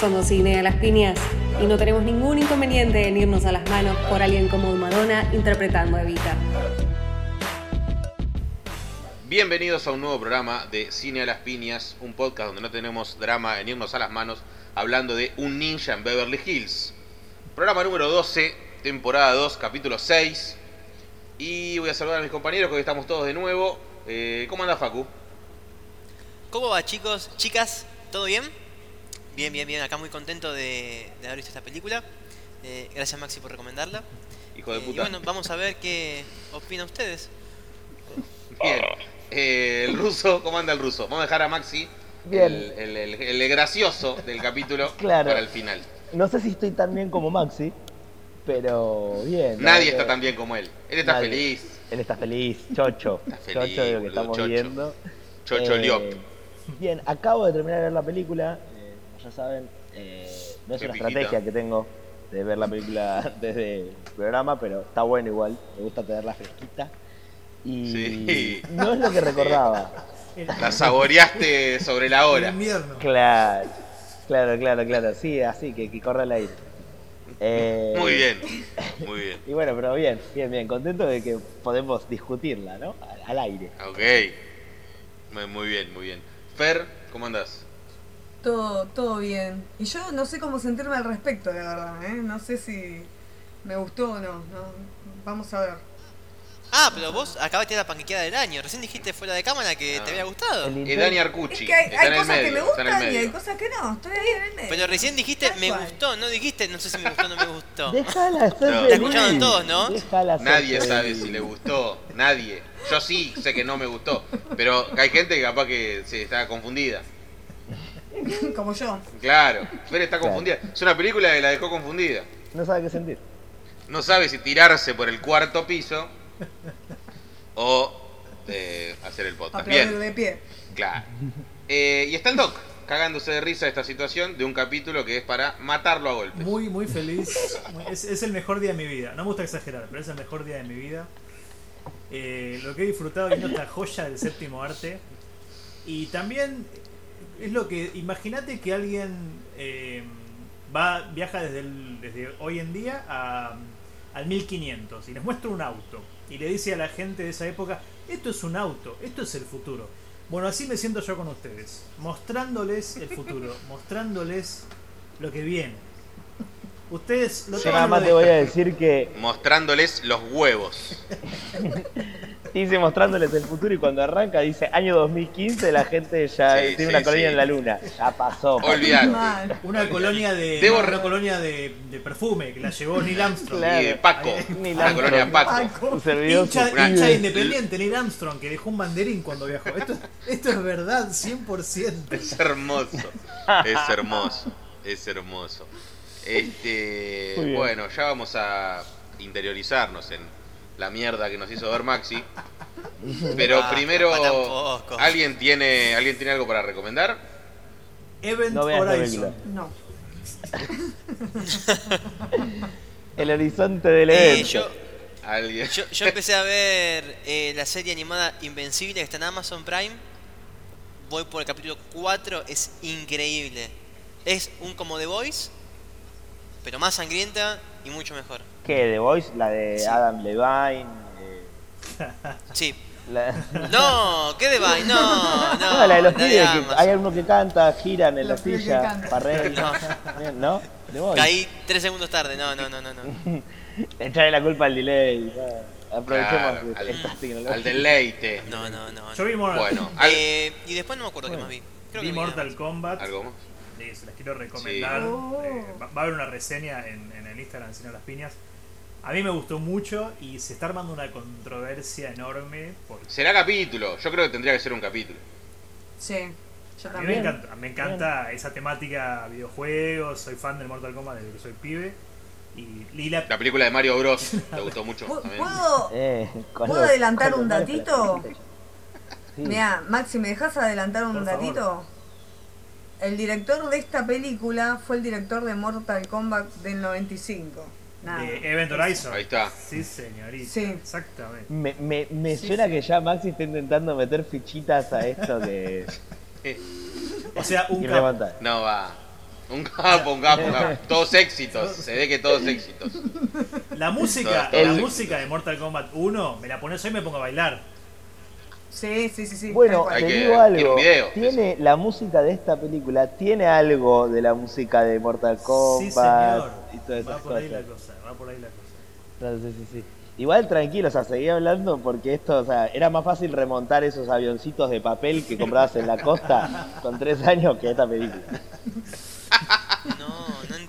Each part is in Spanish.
Somos Cine de las Piñas y no tenemos ningún inconveniente en irnos a las manos por alguien como Madonna interpretando a Evita. Bienvenidos a un nuevo programa de Cine a las Piñas, un podcast donde no tenemos drama en irnos a las manos, hablando de un ninja en Beverly Hills. Programa número 12, temporada 2, capítulo 6. Y voy a saludar a mis compañeros que hoy estamos todos de nuevo. Eh, ¿Cómo anda Facu? ¿Cómo va chicos? Chicas, ¿todo bien? Bien, bien, bien. Acá muy contento de, de haber visto esta película. Eh, gracias Maxi por recomendarla. Hijo de Eh, y puta. bueno, vamos a ver qué opinan ustedes. Bien. Eh, el ruso, ¿cómo anda el ruso? Vamos a dejar a Maxi, Bien. El, el- el- el gracioso del capítulo, Claro. para el final. No sé si estoy tan bien como Maxi, pero bien. Nadie está tan bien como él. Él está Nadie. feliz. Él está feliz, chocho. Está feliz, chocho de lo que estamos chocho. viendo. Chocho Eh, Liop. Bien, acabo de terminar de ver la película. eh, como ya saben, eh, no es Qué una piquita. estrategia que tengo de ver la película desde el programa, pero está bueno igual. Me gusta tenerla fresquita. Y Sí. no es lo que recordaba. La saboreaste sobre la hora. invierno. Claro, claro, claro, claro. Sí, así que, que corre el aire. Eh, Muy bien, muy bien. Y bueno, pero bien, bien, bien. Contento de que podemos discutirla, ¿no? Al, al aire. Ok. Muy- Muy bien, muy bien. Fer, ¿cómo andás? Todo, todo bien. Y yo no sé cómo sentirme al respecto, la verdad, ¿eh? No sé si me gustó o no. no. Vamos a ver. Ah, pero vos acabaste la panquequeada del año. Recién dijiste fuera de cámara que Ah. te había gustado. El Es Dani Arcucci. Es que hay, está hay en el cosas medio. que me gustan y hay cosas que no. Estoy ahí en el medio. Pero recién dijiste me cual. gustó, no dijiste no sé si me gustó o no me gustó. Déjala ser No. feliz. La escucharon todos, ¿no? Déjala Nadie feliz. sabe si le gustó. Nadie. Yo sí sé que no me gustó. Pero hay gente que capaz que se está confundida. Como yo. Claro. Fer está confundida. Es una película que la dejó confundida. No sabe qué sentir. No sabe si tirarse por el cuarto piso o eh, hacer el podcast. Bien. de pie. Claro. Eh, y está el Doc cagándose de risa de esta situación de un capítulo que es para matarlo a golpes. Muy, muy feliz. Es, es el mejor día de mi vida. No me gusta exagerar, pero es el mejor día de mi vida. Eh, lo que he disfrutado viendo esta joya del séptimo arte. Y también es lo que. Imagínate que alguien eh, va viaja desde, el- desde hoy en día a, al 1500 y les muestra un auto. Y le dice a la gente de esa época: Esto es un auto, esto es el futuro. Bueno, así me siento yo con ustedes. Mostrándoles el futuro, mostrándoles lo que viene. Ustedes lo Yo nada más lo te voy a decir que Mostrándoles los huevos. dice mostrándoles el futuro y cuando arranca dice año 2015 la gente ya Sí, tiene sí, una colonia sí. en la luna. Ya pasó. Olvidate. Una colonia de Debo una colonia de, de perfume que la llevó Neil Armstrong. Claro. Y de Paco. Armstrong. colonia Paco. Paco. Un servidor Hincha, Una- hincha independiente, Neil Armstrong, que dejó un banderín cuando viajó. Esto, esto es verdad, 100%. Es hermoso. Es hermoso. Es hermoso. Este, bueno, ya vamos a interiorizarnos en la mierda que nos hizo ver Maxi. Pero Ah, primero. ¿alguien tiene, ¿alguien tiene algo para recomendar? Event No Horizon. No. el horizonte del Eh, evento. yo, ¿Alguien? yo, yo empecé a ver eh, la serie animada Invencible que está en Amazon Prime. Voy por el capítulo 4, es increíble. Es un como The Voice, pero más sangrienta y mucho mejor. ¿Qué? ¿The Voice? La de Sí. Adam Levine. eh, Sí. la... No, ¿qué de Vine? No, no. No, la de los la pibes, que hay uno que canta, giran en Los la silla. Farrell. No. ¿No? The Voice. Caí tres segundos tarde, no, no, no, no. no. Echarle la culpa al delay. Aprovechemos Claro, de al, al deleite. No, no, no. Yo vi, Mor- Bueno, al- Eh, y después no me acuerdo qué más vi. Creo vi que vi Mortal más. Kombat. ¿algo más? Sí, se las quiero recomendar. Sí. Oh. Eh, va, va a haber una reseña en, en el Instagram de Cine las Piñas. A mí me gustó mucho y se está armando una controversia enorme. Porque Será capítulo. Yo creo que tendría que ser un capítulo. Sí. Yo a mí me encanta, me encanta esa temática videojuegos. Soy fan del Mortal Kombat desde que soy pibe. Y, y la- La película de Mario Bros. ¿Te gustó mucho? ¿Puedo, Eh, ¿Puedo los- adelantar un datito? Sí. Mira, Maxi, ¿me dejas adelantar un Por favor. El director de esta película fue el director de Mortal Kombat del 95. Nada. de Event Horizon. Ahí está. Sí, señorita. Sí. Exactamente. Me, me, me Sí, suena sí. que ya Maxi está intentando meter fichitas a esto que. O sea, un capo. No va. Un capo, un capo, un capo. Todos éxitos. Se ve que todos éxitos. La música, la música de Mortal Kombat 1, me la pones hoy y me pongo a bailar. Sí, sí, sí, sí. Bueno, te que- digo tiene algo. video, tiene la música de esta película, tiene algo de la música de Mortal Kombat sí, señor. y todas Va por ahí la cosa, va por ahí la cosa. Entonces, sí, sí. Igual tranquilo, o sea, seguí hablando porque esto, o sea, era más fácil remontar esos avioncitos de papel que comprabas en la costa con tres años que esta película. No,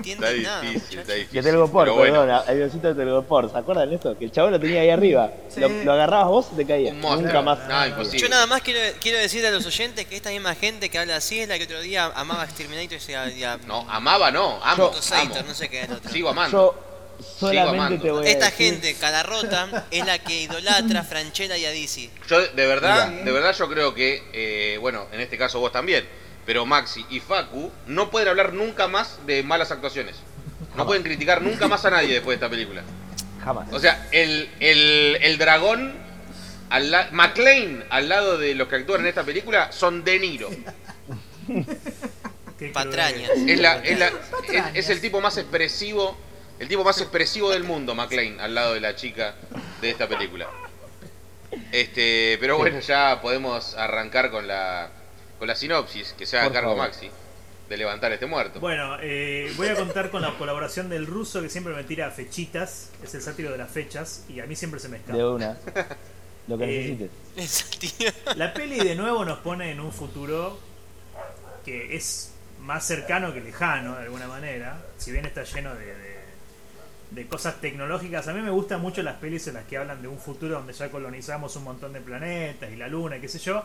no entiendo Está nada. difícil, está difícil. Que Telgopor, bueno, perdón, avioncito de Telgopor, ¿se acuerdan de esto? Que el chabón lo tenía ahí arriba. Sí. Lo, lo agarrabas vos y te caía. Un monstruo. Nunca más. No. Yo nada más quiero, quiero decirle a los oyentes que esta misma gente que habla así es la que otro día amaba Exterminator y decía, ya, No, amaba no, amo, amo. Motosator, no sé qué es el otro. Sigo amando. Yo solamente te voy a Esta decir- gente, cara rota, es la que idolatra a Franchella y a DC. Yo de verdad, Mira. de verdad yo creo que, eh, bueno, en este caso vos también, pero Maxi y Facu no pueden hablar nunca más de malas actuaciones. No pueden criticar nunca más a nadie después de esta película. Jamás. O sea, el, el, el dragón, al la- McLean al lado de los que actúan en esta película son De Niro. Patrañas. cruel. Es, la, es, la- es- es el tipo más expresivo, el tipo más expresivo del mundo, McLean, al lado de la chica de esta película. Este, pero bueno, ya podemos arrancar con la con la sinopsis, que se haga Por cargo favor. Maxi, de levantar este muerto. Bueno, eh, voy a contar con la colaboración del ruso que siempre me tira fechitas, es el sátiro de las fechas, y a mí siempre se me escapa. De una. Lo que Eh, necesites. La peli de nuevo nos pone en un futuro que es más cercano que lejano, de alguna manera. Si bien está lleno de, de- de cosas tecnológicas, a mí me gustan mucho las pelis en las que hablan de un futuro donde ya colonizamos un montón de planetas y la luna, y qué sé yo,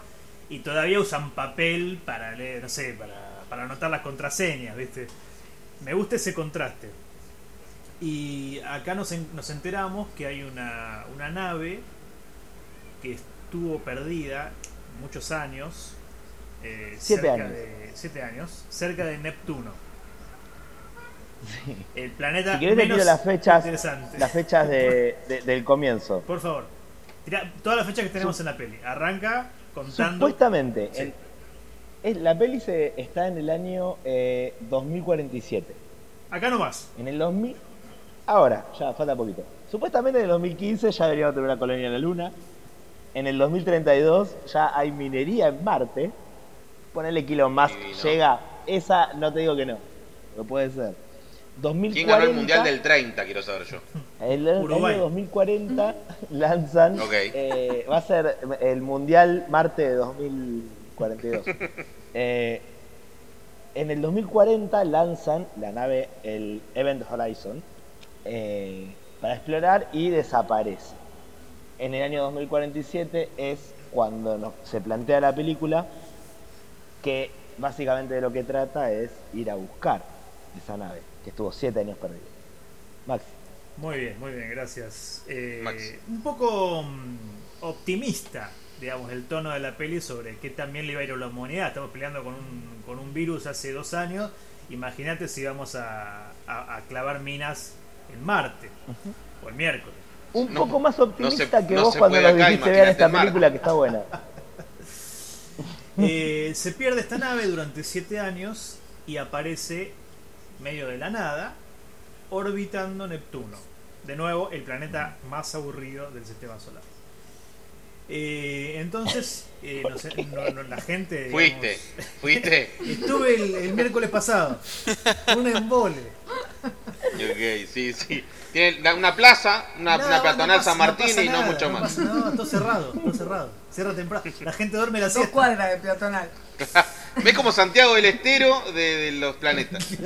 y todavía usan papel para leer, no sé, para, para anotar las contraseñas, ¿viste? Me gusta ese contraste. Y acá nos, en- nos enteramos que hay una, una nave que estuvo perdida muchos años. eh, Siete cerca años. De, siete años. Cerca de Neptuno. El planeta Si querés te menos tiro las fechas, las fechas de, de- del comienzo. Por favor. Tira todas las fechas que tenemos en la peli. Arranca contando. Supuestamente, Sí. en- es- la peli se, está en el año eh, 2047. Acá nomás. En el 2000. Ahora, ya falta poquito. Supuestamente en el 2015 ya deberíamos tener una colonia en la Luna. En el 2032 ya hay minería en Marte. Ponele Elon Musk Divino. llega. Esa no te digo que no. No puede ser. 2040, ¿Quién ganó el mundial del 30? Quiero saber yo. El, año 2040 lanzan. Ok. eh, va a ser el mundial Marte de 2042. Eh, en el 2040 lanzan la nave, el Event Horizon, eh, para explorar y desaparece. En el año 2047 es cuando nos- se plantea la película que básicamente de lo que trata es ir a buscar esa nave, que estuvo siete años perdida. Max. Muy bien, muy bien, gracias. Eh, un poco mm, optimista, digamos, el tono de la peli sobre qué también le iba a ir a la humanidad. Estamos peleando con un, con un virus hace dos años. Imagínate si vamos a, a- a clavar minas en Marte o el miércoles. Un No, poco más optimista no se- que no vos cuando nos dijiste vean esta película que está buena. Eh, se pierde esta nave durante siete años y aparece medio de la nada orbitando Neptuno. De nuevo, el planeta más aburrido del sistema solar. Eh, entonces, eh, no sé, no- no- la gente. digamos, Fuiste, fuiste. Estuve el, el miércoles pasado. Un embole. Ok, sí, sí. Tiene una plaza, una, No, una no peatonal San no Martín y no mucho más. pasa- no, todo cerrado, todo cerrado. Cierra temprano. La gente duerme la Dos siesta. cuadras de peatonal. ¿Ves como Santiago del Estero de, de los planetas?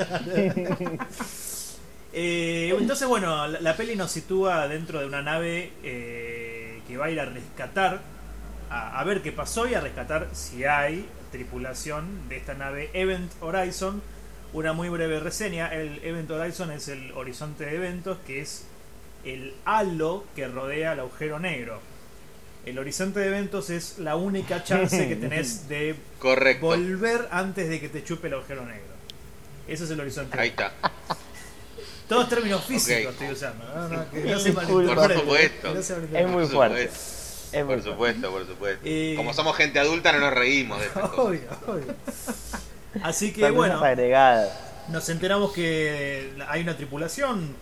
Eh, entonces, bueno, la, la peli nos sitúa dentro de una nave eh, que va a ir a rescatar, a, a ver qué pasó y a rescatar si hay tripulación de esta nave Event Horizon. Una muy breve reseña. El Event Horizon es el horizonte de eventos que es el halo que rodea el agujero negro. El horizonte de eventos es la única chance que tenés de Correcto. volver antes de que te chupe el agujero negro. Ese es el horizonte. Ahí está. Todos términos físicos estoy usando. No, no, que no Es se Por supuesto. no se Es muy Por fuerte. Es Por supuesto, por supuesto. Eh, Como somos gente adulta no nos reímos de estas cosas. Obvio, obvio. Así que bueno, agregadas. nos enteramos que hay una tripulación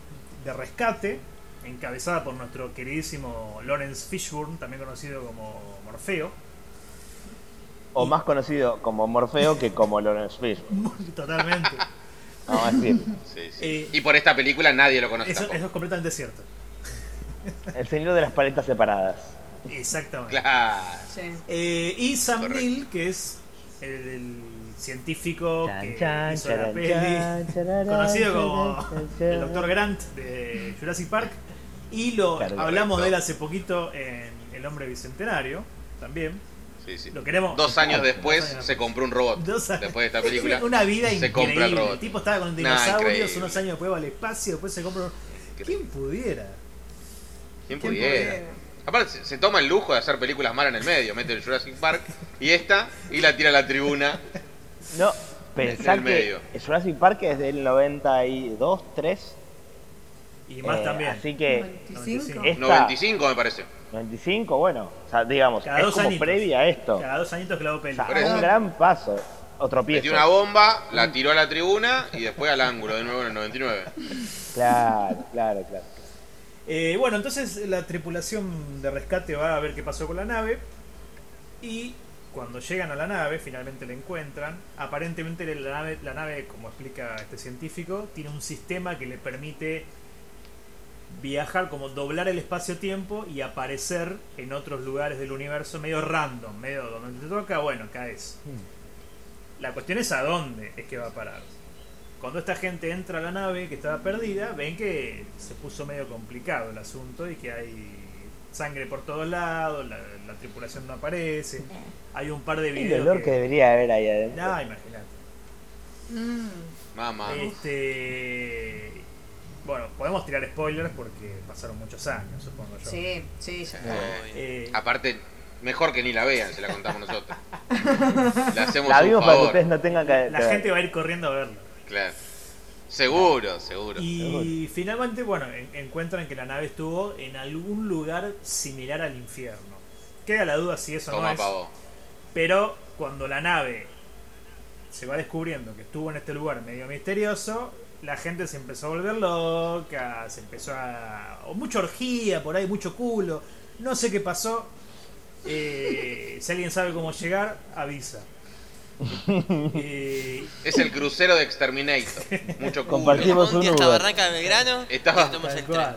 de rescate encabezada por nuestro queridísimo Lawrence Fishburne, también conocido como Morfeo. O más conocido como Morfeo que como Lawrence Fishburne. Totalmente. Vamos a decir. Sí, sí. Eh, y por esta película nadie lo conoce Eso, tampoco. eso es completamente cierto. El señor de las paletas separadas. Exactamente. Claro. Sí. Eh, y Sam Correcto. Neill, que es el, el científico Chan, que chan, hizo la peli, conocido como charan, el Dr. Grant de Jurassic Park. Y lo Claro, hablamos correcto. de él hace poquito en El Hombre Bicentenario, también. Sí, sí. Lo queremos. Dos años después Dos años se compró un robot. Dos años. Después de esta película. Una vida se compra el increíble. robot. El tipo estaba con Nah, dinosaurios, increíble. unos años después va al espacio, después se compra. un- ¿Quién pudiera? ¿Quién ¿Quién pudiera? pudiera? Aparte, se, se toma el lujo de hacer películas malas en el medio. Mete el Jurassic Park y esta y la tira a la tribuna. No, En pensá el que medio. el Jurassic Park es del 92, 3. Y más eh, también. Así que 95. Esta- 95 me parece. 95, bueno, o sea, digamos, Cada es dos como añitos. previa a esto. Cada dos añitos clavo O peli. sea, Por eso. un gran paso. Otro pie. Metió una bomba, la tiró a la tribuna y después al ángulo de nuevo en el 99. Claro, claro, claro. Eh, bueno, entonces la tripulación de rescate va a ver qué pasó con la nave. Y cuando llegan a la nave, finalmente la encuentran. Aparentemente la nave, la nave, como explica este científico, tiene un sistema que le permite viajar, como doblar el espacio-tiempo y aparecer en otros lugares del universo medio random, medio donde te toca, bueno, caes. La cuestión es a dónde es que va a parar. Cuando esta gente entra a la nave que estaba perdida, ven que se puso medio complicado el asunto y que hay sangre por todos lados, la, la tripulación no aparece, hay un par de El videos olor que debería haber ahí adentro. Ah, imagínate. Mm. Mamá. Este... Bueno, podemos tirar spoilers porque pasaron muchos años, supongo yo. Sí, sí, ya está. Eh, aparte, mejor que ni la vean, se la contamos nosotros. Le hacemos La un vimos para que favor. ustedes no tengan que. la gente va a ir corriendo a verlo. Claro. Seguro, seguro. Y finalmente, bueno, en- encuentran que la nave estuvo en algún lugar similar al infierno. Queda la duda si eso no Toma es. pavo. Pero cuando la nave se va descubriendo que estuvo en este lugar medio misterioso, la gente se empezó a volver loca, se empezó a... o mucha orgía por ahí, mucho culo. No sé qué pasó. Eh, si alguien sabe cómo llegar, avisa. Eh, Es el crucero de Exterminator. Mucho culo. Compartimos Un Uber. Barranca de Belgrano Estaba-.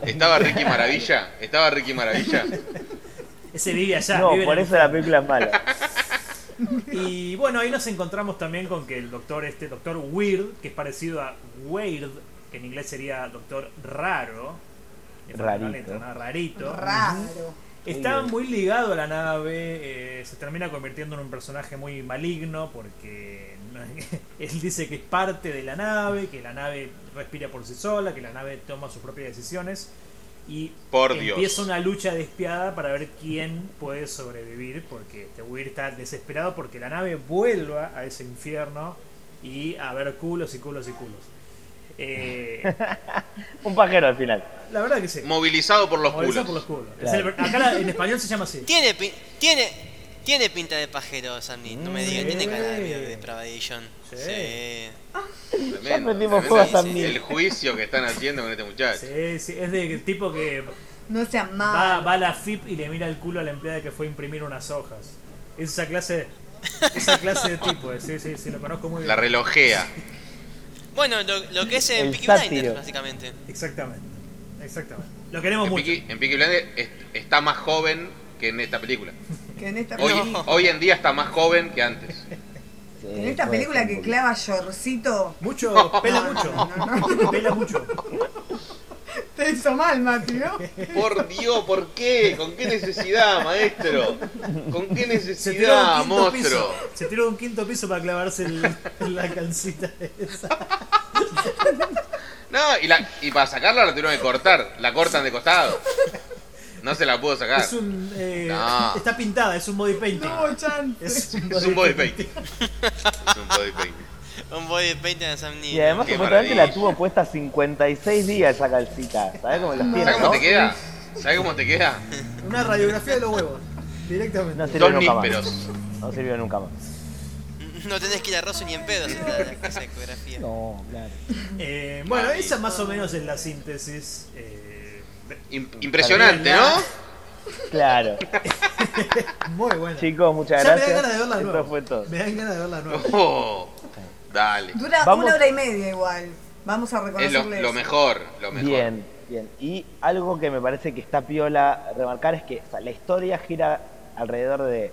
¿Estaba Ricky Maravilla? ¿Estaba Ricky Maravilla? ese vive allá. No, vive por el eso la película es mala. Y bueno, ahí nos encontramos también con que el doctor, este doctor Weird, que es parecido a Weird, que en inglés sería doctor raro, Rarito. letra, ¿no? rarito, Raro. está muy ligado a la nave, eh, se termina convirtiendo en un personaje muy maligno porque él dice que es parte de la nave, que la nave respira por sí sola, que la nave toma sus propias decisiones y Por Dios. empieza una lucha despiadada para ver quién puede sobrevivir porque este Weir está desesperado porque la nave vuelva a ese infierno y a ver culos y culos y culos. Eh, Un pajero al final. la verdad que sí. Movilizado por los Movilizado culos. por los culos. Claro. Es el- acá en español se llama así. Tiene, tiene, tiene pinta de pajero, Sandy. No me digan, tiene cara de de. Sí. Sí. Tremendo, Ya prendimos tremendo fuego a el- juicio que están haciendo con este muchacho. Sí, sí, es de tipo que No sean va, malos. va a la FIP y le mira el culo a la empleada que fue a imprimir unas hojas. Es esa clase, esa clase de tipo, eh, sí, sí, sí, lo conozco muy bien. La relojea. Bueno, lo, lo que es en Peaky. Blinders, básicamente. Exactamente, exactamente. Lo queremos En mucho. Peaky, en Peaky Blinders es- está más joven que en esta película. Que en esta Hoy, película, hoy en día está más joven que antes. Sí, en esta película que clava Yorcito. Mucho, pela mucho, no, no, pela mucho. Te hizo mal, Mati, ¿no? Por Dios, ¿por qué? ¿Con qué necesidad, maestro? ¿Con qué necesidad, monstruo? piso. Se tiró un quinto piso para clavarse el- la calcita esa. No, y, la, y para sacarla la tuvieron que cortar. La cortan de costado. No se la pudo sacar. Es un. eh, No. Está pintada, es un body painting. No, chance. Es un Es un body painting. painting. Es un body painting. Un body paint de Sam Neill. Y además Qué supuestamente la tuvo puesta 56 días esa calcita. ¿Sabes cómo las tiene, ¿Sabes cómo no? te queda? ¿Sabes cómo te queda? Una radiografía de los huevos. Directamente. No sirvió Dos nunca más. nísperos. No sirvió nunca más. No tenés que ir a Rosso ni en pedo si te da esa ecografía. No, claro. Eh, bueno, esa más o menos es la síntesis. eh, impresionante, ¿no? Claro. muy buena. Chicos, muchas Ya me gracias. dan ganas de verla de Esto nuevo. fue todo. Me dan ganas de verla de nuevo. Oh, dale. Dura Vamos- una hora y media igual. Vamos a Es lo, reconocerle lo eso. mejor, lo mejor. Bien, bien. Y algo que me parece que está piola remarcar es que o sea, la historia gira alrededor de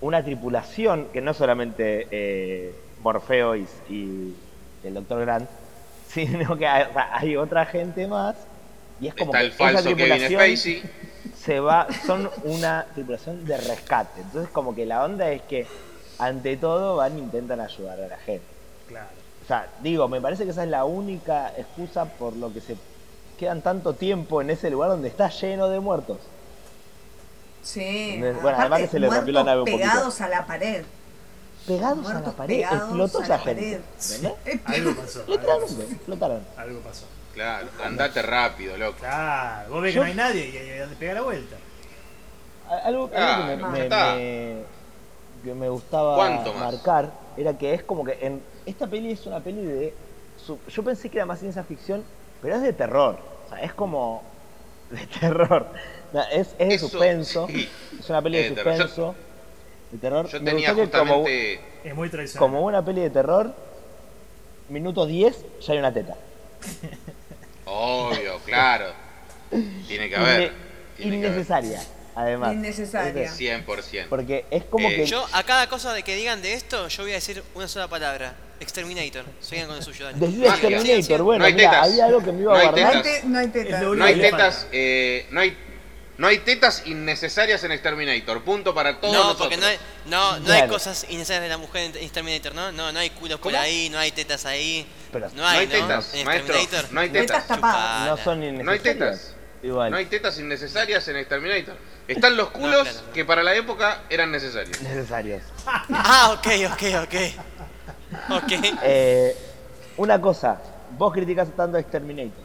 una tripulación que no solamente eh, Morfeo y, y el Dr. Grant, sino que hay, o sea, hay otra gente más. Y es como Está que el falso esa Kevin tripulación Spacey. se va, son una tripulación de rescate. Entonces como que la onda es que ante todo van e intentan ayudar a la gente. Claro. O sea, digo, me parece que esa es la única excusa por lo que se quedan tanto tiempo en ese lugar donde está lleno de muertos. Sí. Bueno, además aparte, que se le rompió la nave un poquito. pegados a la pared. Pegados a Muertos la pared, pegados explotó a esa la gente. Algo pasó. Algo Literalmente, pasó. explotaron. Algo pasó. Claro, andate rápido, loco. Claro, vos ves que Yo- no hay nadie y, y, le pega la vuelta. A- Algo, algo Claro, que, me, ya me- está. me- que me gustaba ¿Cuánto más? marcar era que es como que en esta peli es una peli de. su- yo pensé que era más ciencia ficción, pero es de terror. O sea, es como. de terror. No, es, es de Eso, suspenso. sí. Es una peli de Es de terror. Yo- suspenso. de terror. Yo Me tenía gustó que como, justamente. Es muy tradicional. como una peli de terror, minuto 10 ya hay una teta. Obvio, claro. Tiene que haber. Inne- Tiene que haber. innecesaria, además. Innecesaria. Es- 100%. Porque es como Eh, que. Yo, a cada cosa de que digan de esto, yo voy a decir una sola palabra. Exterminator. Sigan con el suyo, dale. Decía Magia. Terminator, bueno, No hay mira, tetas. había algo que me iba a No guardar. hay, tetas. no hay teta. Es lo No hay tetas, eh, no hay, no hay tetas innecesarias en Exterminator. Punto para todos No, nosotros. porque no hay, no, no hay cosas innecesarias de la mujer en Exterminator, ¿no? No, no hay culos por ahí, no hay tetas ahí. Pero no No hay, hay ¿no? tetas, En maestro. No hay Tetas tapadas. No son No hay innecesarias. tetas. Igual. No hay tetas innecesarias en Exterminator. Están los culos claro, no. que para la época eran necesarios. necesarios. Ah, ok, ok, ok. Ok. Eh, una cosa, vos criticás tanto a Exterminator.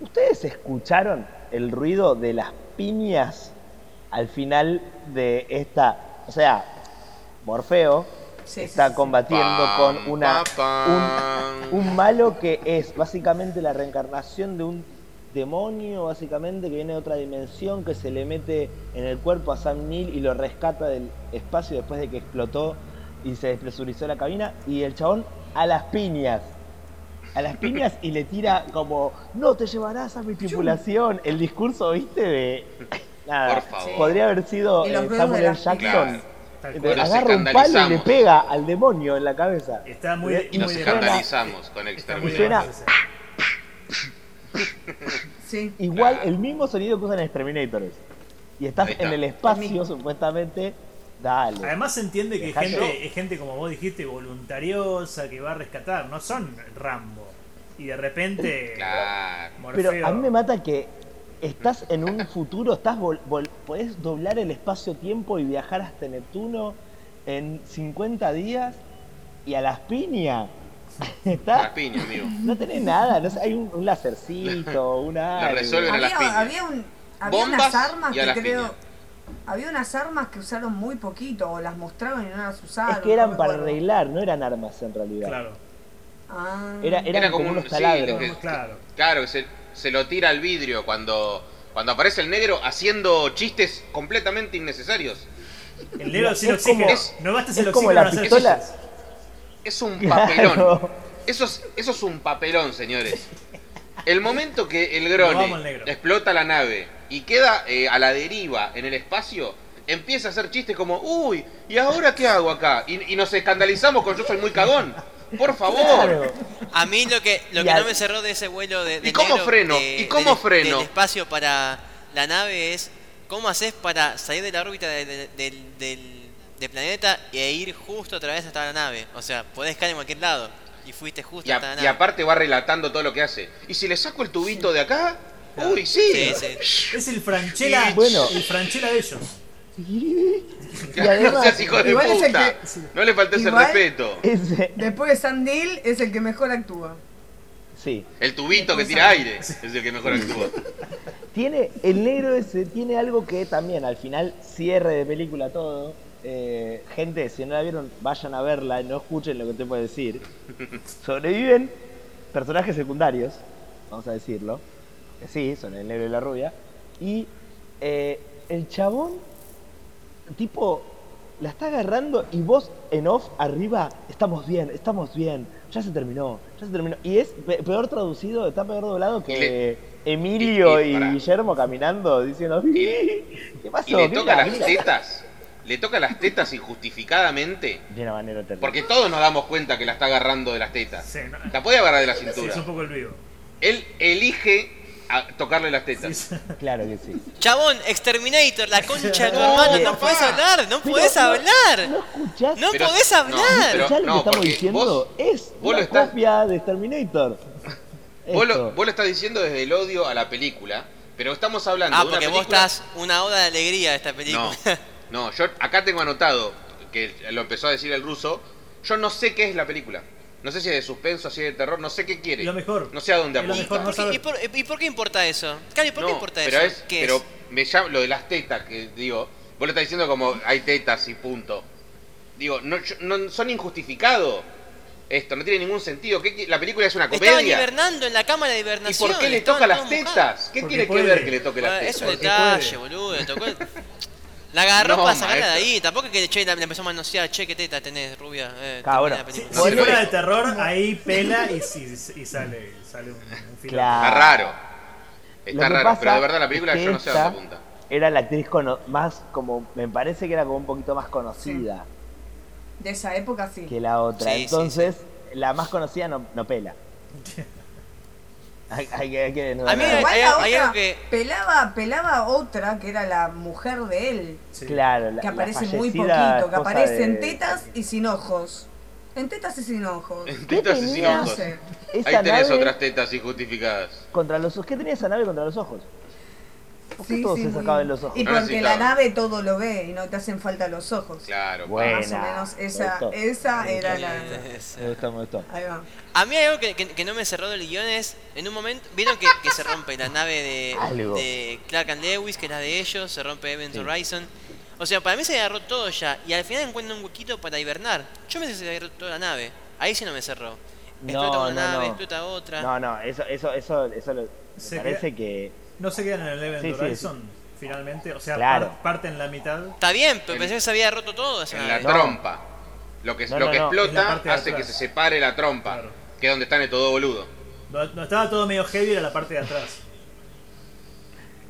¿Ustedes escucharon el ruido de las piñas al final de esta? O sea, Morfeo Sí, está sí, sí. combatiendo con una un, un malo que es básicamente la reencarnación de un demonio, básicamente, que viene de otra dimensión, que se le mete en el cuerpo a Sam Neill y lo rescata del espacio después de que explotó y se despresurizó la cabina, y el chabón a las piñas. A las piñas y le tira como, no te llevarás a mi tripulación. El discurso, viste, de... Nada, Por favor. podría haber sido eh, Samuel L. Jackson. Nos agarra un palo y le pega al demonio en la cabeza. Está muy, Y Y nos muy escandalizamos con Exterminator. suena- Sí. Igual Claro. el mismo sonido que usan en Exterminators. Y estás en el espacio, supuestamente. Dale. Además se entiende que es gente, es gente, como vos dijiste, voluntariosa, que va a rescatar. No son Rambo. Y de repente... Claro. Morfeo- Pero a mí me mata que estás en un futuro, estás vol- vol- podés doblar el espacio-tiempo y viajar hasta Neptuno en 50 días y a las piñas. Las Está, piñas, amigo. no tenés nada, no sé, hay un, un lacercito, una. La resuelven a las Había, piñas. había, un, había unas armas y a que las creo. piñas. Había unas armas que usaron muy poquito, o las mostraron y no las usaron. Es que eran no para acuerdo. arreglar, no eran armas en realidad. Claro, Ah. Era, eran Era como, como un- unos sí, taladros. que- claro. Claro, que se, se lo tira al vidrio cuando, cuando aparece el negro haciendo chistes completamente innecesarios. El negro sin oxígeno. no basta es el oxígeno la pistola-. Es un Claro. papelón. Eso es, eso es un papelón, señores. El momento que el Grone negro. explota la nave y queda eh, a la deriva en el espacio, empieza a hacer chistes como, uy, ¿y ahora qué hago acá? Y, y nos escandalizamos con yo soy muy cagón. Por favor. Claro. A mí lo que, lo Y que al- no me cerró de ese vuelo de, de ¿Y cómo negro freno? de- ¿Y cómo del- freno? Del espacio para la nave es cómo haces para salir de la órbita de- de- del, planeta e ir justo otra vez hasta la nave. O sea, podés caer en cualquier lado y fuiste justo Y, a- hasta la y nave. aparte va relatando todo lo que hace. ¿Y si le saco el tubito de acá? Uy, sí. Sí, sí. Es el Franchella, Y- Bueno. el Franchella de ellos. Y no además, seas hijo de igual es el puta. que- No le faltes el igual- respeto. ese- Después de Sandil es el que mejor actúa. sí. El tubito que tira aire es el que mejor actúa. Tiene, el negro ese tiene algo que también al final cierre de película todo. Eh, gente, si no la vieron, vayan a verla, no escuchen lo que te puedo decir. Sobreviven personajes secundarios, vamos a decirlo. Sí, son el negro y la rubia. Y eh, el chabón, tipo, la está agarrando y vos en off arriba, estamos bien, estamos bien, ya se terminó, ya se terminó. Y es pe- peor traducido, está peor doblado que Y le- Emilio y- y y. Guillermo caminando diciendo, ¿qué pasó? Y le ¿Qué toca la- las qué la-?" tetas. Le toca las tetas injustificadamente. De una manera terrible. Porque todos nos damos cuenta que la está agarrando de las tetas. Sí, no- La puede agarrar de la sí, cintura. es un poco el vivo. Él elige a tocarle las tetas. Claro que sí. Chabón, Exterminator, la concha de tu No, hermano, no podés hablar, no no- hablar. No escuchás. No Pero- podés no, hablar. pero- ¿Escuchás lo no, que estamos porque diciendo? vos- es vos una lo estás- copia de Terminator. Vos lo, Esto. vos lo estás diciendo desde el odio a la película, pero estamos hablando Ah, de una porque vos película... estás una oda de alegría de esta película. No, no, yo acá tengo anotado, que lo empezó a decir el ruso, yo no sé qué es la película. No sé si es de suspenso, si es de terror, no sé qué quiere. Lo mejor. No sé a dónde apunta. mejor, no ¿Por qué- saber. ¿Y, por, y por qué importa eso? Cari, ¿por qué importa pero eso? Es, ¿Qué pero es? me llama lo de las tetas, que digo, vos lo estás diciendo como hay tetas y punto. Digo, no, yo- no- son injustificados. Esto no tiene ningún sentido. ¿Qué la película es una Estaban comedia. hibernando en la cámara de ¿Y hibernación. por qué le estaban toca las tetas? ¿Qué Porque tiene que ver que le toque las tetas? es un detalle, boludo. tocó La agarró No, para sacarla de ahí. Tampoco es que che, la, la empezó a manosear. Che, qué teta tenés, rubia. Eh, Si fuera es- de terror, ahí pela y, y- y sale, sale un, un. Claro. Está raro. Lo Está que raro, pasa pero de verdad la película es que yo no sé dónde apunta. Era la actriz cono- más como. Me parece que era como un poquito más conocida De esa época sí. que la otra. Sí, sí, Entonces, la más conocida no, no pela. hay, hay que- hay que A mí Igual hay- hay otra algo que- pelaba, pelaba otra que era la mujer de él. Sí. Claro, la- Que la aparece muy poquito, que aparece de- en tetas y sin ojos. En tetas y sin ojos. En ¿Qué tetas y sin tenía? No ojos. sé. Ahí tenés nave otras tetas injustificadas. Contra los ojos. ¿Qué tenía esa nave contra los ojos? ¿Por qué Sí, todos sí, se sacaban bien. los ojos? Y No porque la nave todo lo ve y no te hacen falta los ojos. Claro. Bueno. Más o menos esa, esa era la. Me gustó, me gustó. Ahí va. A mí hay algo que, que- que no me cerró del guion es, en un momento, vieron que, que se rompe la nave de, Clark and Lewis, que es la de ellos, se rompe Event Sí. Horizon. O sea, para mí se agarró todo ya, y al final encuentran un huequito para hibernar. Yo me que se agarró toda la nave, ahí sí no me cerró. Explota No, una no, nave, no. explota otra. No, no, eso, eso, eso, eso lo- me parece que. No se quedan en el Event Sí, sí, Horizon, finalmente. O sea, Claro. par- parten la mitad. Está bien, pero En- pensé que se había roto todo esa En la. No. trompa. Lo que, No, lo no, que explota hace que se separe la trompa. Claro. Que es donde está el todo boludo. No, no estaba todo medio heavy, era la parte de atrás.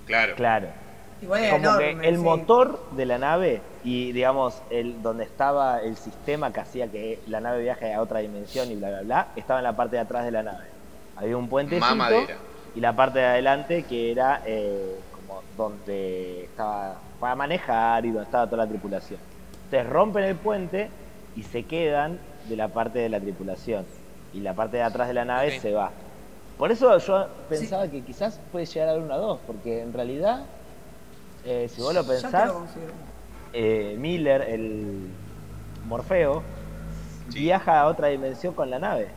Claro. Claro. Igual Como que el sí. motor de la nave y, digamos, el donde estaba el sistema que hacía que la nave viaje a otra dimensión y bla, bla, bla, estaba en la parte de atrás de la nave. Había un puentecito Mamadera. Y la parte de adelante que era eh, como donde estaba para manejar y donde estaba toda la tripulación. Entonces rompen el puente y se quedan de la parte de la tripulación y la parte de atrás de la nave se va. Por eso yo pensaba que quizás puede llegar a haber una 2, porque en realidad, eh, si vos lo pensás, lo eh, Miller, el Morfeo, Sí. viaja a otra dimensión con la nave.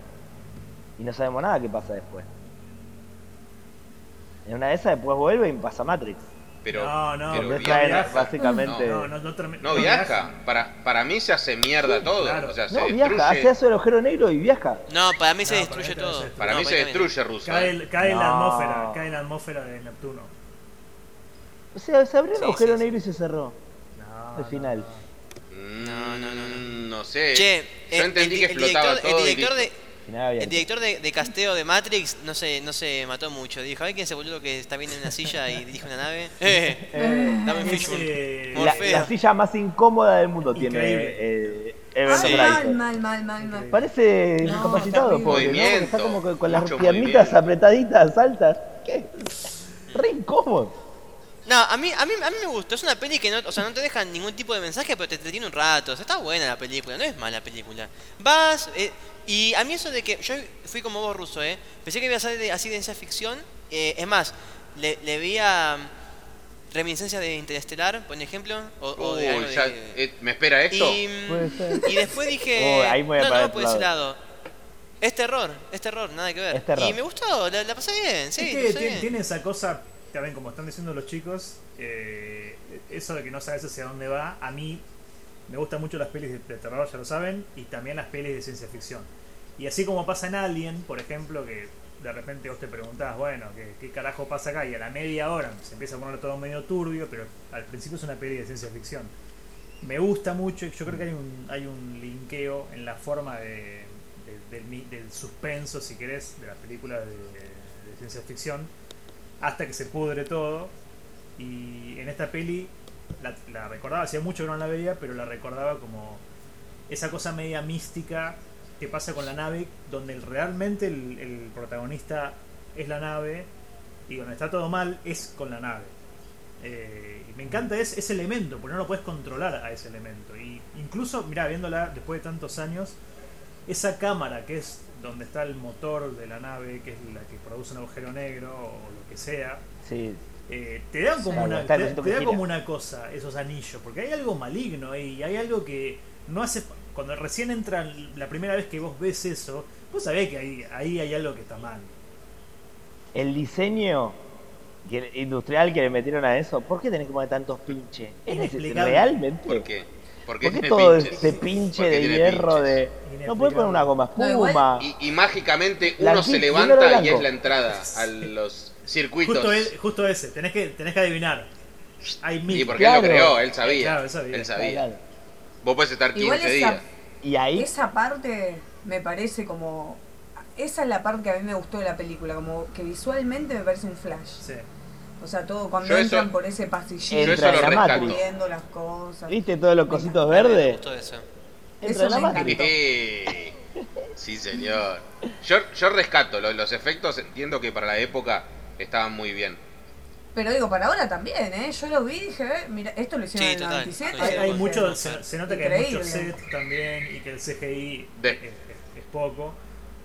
Y no sabemos nada qué pasa después. En una de esas después vuelve y pasa Matrix. Pero, No, no, pero viaja. básicamente. No, no, no, termi- No viaja. Para, para mí se hace mierda todo. claro. O sea, se No, destruye. viaja, hace eso el agujero negro y viaja. No, para mí se destruye para todo. Para No, mí se destruye Russo. Cae, el- cae en la atmósfera, cae en la atmósfera de Neptuno. O sea, se abrió el Sí, agujero sí, sí. negro y se cerró. No, Al final. no. Mm, No, no, no, no. No sé. Che, Yo eh, entendí el, que el explotaba director, el todo. y director de, Final abierto. El director de, de casteo de Matrix no se, no se mató mucho. Dijo, ¿hay quién ese boludo que está bien en una silla y dirige una nave? Eh, Eh, dame Es, Fishburne. eh, la, la silla más incómoda del mundo tiene Increíble. eh, Event mal, mal, mal, mal, mal. Parece No, incapacitado, terrible. pobre, ¿no? Porque Está como que con las piernitas apretaditas, altas. ¿Qué? Re incómodo. No, a mí, a, mí, a mí me gustó. Es una peli que no, o sea, no te deja ningún tipo de mensaje, pero te entretiene un rato. O sea, está buena la película, no es mala película. Vas, eh, y a mí eso de que. Yo fui como vos, ruso, ¿eh? Pensé que iba a ser de- así de ciencia ficción. eh, es más, le, le vi a. reminiscencia de Interestelar, por ejemplo, o, o de Uy, de- ya- eh, ¿Me espera esto? y, ser. y después dije, Oh, ahí me voy a no, parar no, por ese lado. Es terror, es terror, nada que ver. Y me gustó, la, la pasé bien, sí. es la que pasé tiene, bien. tiene esa cosa, también como están diciendo los chicos, eh, eso de que no sabes hacia dónde va, a mí me gustan mucho las pelis de, terror, ya lo saben, y también las pelis de ciencia ficción. Y así como pasa en Alien, por ejemplo, que de repente vos te preguntás, bueno, ¿qué, carajo pasa acá? Y a la media hora se empieza a poner todo medio turbio, pero al principio es una peli de ciencia ficción. Me gusta mucho, yo creo que hay un, hay un linkeo en la forma de, de- del, suspenso, si querés, de las películas de ciencia ficción, hasta que se pudre todo. Y en esta peli la, recordaba, hacía mucho que no la veía, pero la recordaba como esa cosa media mística que pasa con la nave, donde realmente el, protagonista es la nave y donde está todo mal es con la nave. Eh, me encanta ese, ese elemento, porque no lo puedes controlar a ese elemento. Y incluso, mira, viéndola después de tantos años, esa cámara que es donde está el motor de la nave, que es la que produce un agujero negro o lo que sea, Sí, eh, te dan como una te, te como una cosa esos anillos porque hay algo maligno ahí y hay algo que no hace cuando recién entra la primera vez que vos ves eso vos sabés que ahí, ahí hay algo que está mal el diseño industrial que le metieron a eso, ¿por qué tenés que poner tantos pinches? ¿Es. ¿Realmente? ¿Por qué? ¿Por ¿Por qué tiene todo pinches? ese pinche ¿Por de hierro pinches? de... No puedes poner una goma espuma. Y, y mágicamente uno se levanta y es la entrada a los circuitos. justo, es- justo ese tenés que tenés que adivinar hay mil Y porque él lo creó, él sabía. Claro, él sabía. Él sabía. Claro. Vos podés estar 15 Igual esa, días. Y ahí, esa parte me parece como... Esa es la parte que a mí me gustó de la película, como que visualmente me parece un flash. Sí. O sea, todo cuando Yo eso- entran por ese pasillito, Yo eso lo Entra en la rescato. Matrix. viendo las cosas. ¿viste todos los cositos verdes? eso. Entra Eso en la. Eh, Sí, señor. Yo, yo rescato lo- los efectos, entiendo que para la época estaban muy bien. Pero digo, para ahora también, ¿eh? Yo lo vi y dije, eh, mira, esto lo hicieron Sí, en el total. 97. hay, hay mucho se, se nota que hay mucho set también y que el CGI De- es, es- es poco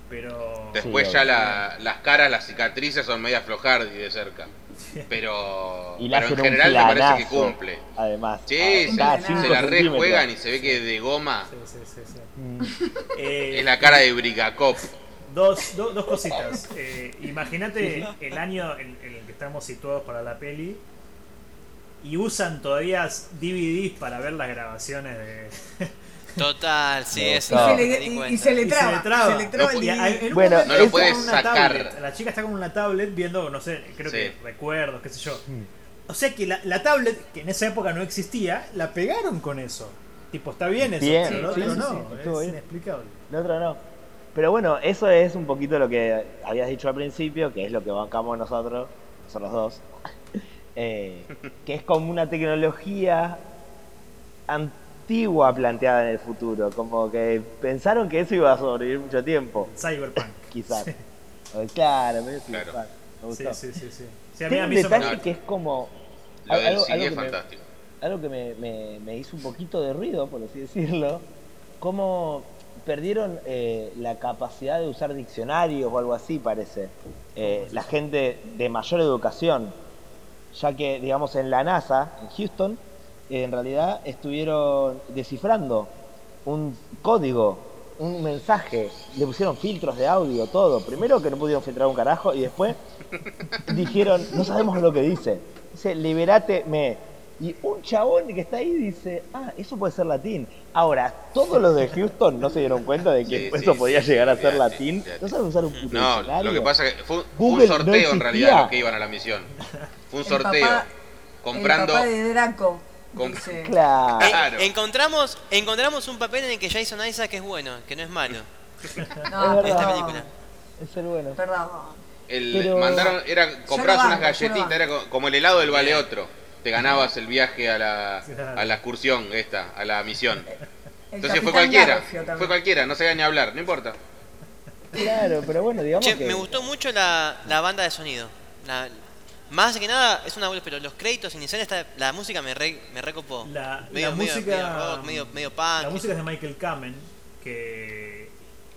pero Después Sí, ya la- las caras, las cicatrices son media flojardi de cerca. Pero, Y pero en general me parece que cumple. Además. Sí, Ah, se, se la rejuegan y se ve que de goma sí, sí, sí, sí. Mm. Eh, es la cara de Brigacop. Dos, do- dos cositas. Eh, Imagínate el año en, en el que estamos situados para la peli y usan todavía DVDs para ver las grabaciones de. Total, sí, eso Y, gustó. se le, y- y se le y traba. se le traba. se le traba No, el Y en un Bueno, no lo puedes sacar. tablet. La chica está con una tablet viendo, no sé, creo Sí. que recuerdos, qué sé yo. O sea que la, la tablet, que en esa época no existía, la pegaron con eso. Tipo, está bien eso, Bien, pero sí, el otro sí, no. es inexplicable. El otro no. Pero bueno, eso es un poquito lo que habías dicho al principio, que es lo que bancamos nosotros, nosotros dos, eh, que es como una tecnología antigua planteada en el futuro, como que pensaron que eso iba a sobrevivir mucho tiempo, Cyberpunk. quizás. Claro, medio Claro. cyberpunk, me Sí, gustó. sí, sí, sí. Sí, a mí, Tiene a un me- detalle que es como... Lo del algo- CD algo es que me- fantástico. algo que me, me- me hizo un poquito de ruido, por así decirlo, cómo perdieron eh, la capacidad de usar diccionarios o algo así, parece. Eh, la gente de mayor educación, ya que, digamos, en la NASA, en Houston, en realidad estuvieron descifrando un código, un mensaje, le pusieron filtros de audio, todo. Primero que no pudieron filtrar un carajo y después dijeron, no sabemos lo que dice. Dice, liberate me. Y un chabón que está ahí dice, ah, eso puede ser latín. Ahora, todos los de Houston no se dieron cuenta de que Sí, eso sí, podía sí, llegar a ser latín. No saben usar un puto No, lo que pasa es que fue, un no sorteo en realidad los que iban a la misión. Fue un El sorteo. papá- comprando. El papá de Draco. Claro. Eh, encontramos, encontramos un papel en el que Jason Isaac es bueno, que no es malo. no, Es esta película. Es el bueno. Perdón. El, Pero- mandaron, era, comprabas unas galletitas, era co- como el helado del vale otro. Te ganabas el viaje a la, a la excursión esta, a la misión. El Entonces fue cualquiera, fue cualquiera, no sabía ni hablar, no importa. Claro, pero bueno, digamos Che, que... me gustó mucho la, la banda de sonido. La- más que nada es una pero los créditos iniciales, está- la música me, re, me recopó. La, medio, la medio- música, medio rock, medio, medio punk. la música es de Michael Kamen, que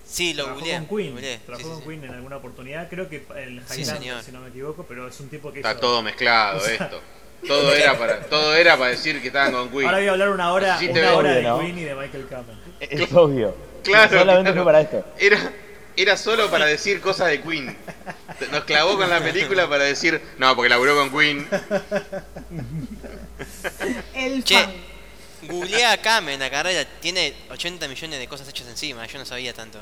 Sí, lo trabajó googleé. con Queen. googleé, Trabajó sí, con sí. Queen en alguna oportunidad, creo que en Sí, Highlander, señor. si no me equivoco, pero es un tipo que Está hizo- todo mezclado o sea, esto. Todo era para, todo era para decir que estaban con Queen. Ahora voy a hablar una hora, una hora de ¿no? Queen y de Michael Cameron. Es obvio. Claro, Solamente claro. fue para esto. Era, era solo para decir cosas de Queen. Nos clavó con la película para decir, no, porque laburó con Queen. El Che, fan. googleé a Kame en la carrera, tiene 80 millones de cosas hechas encima, yo no sabía tanto.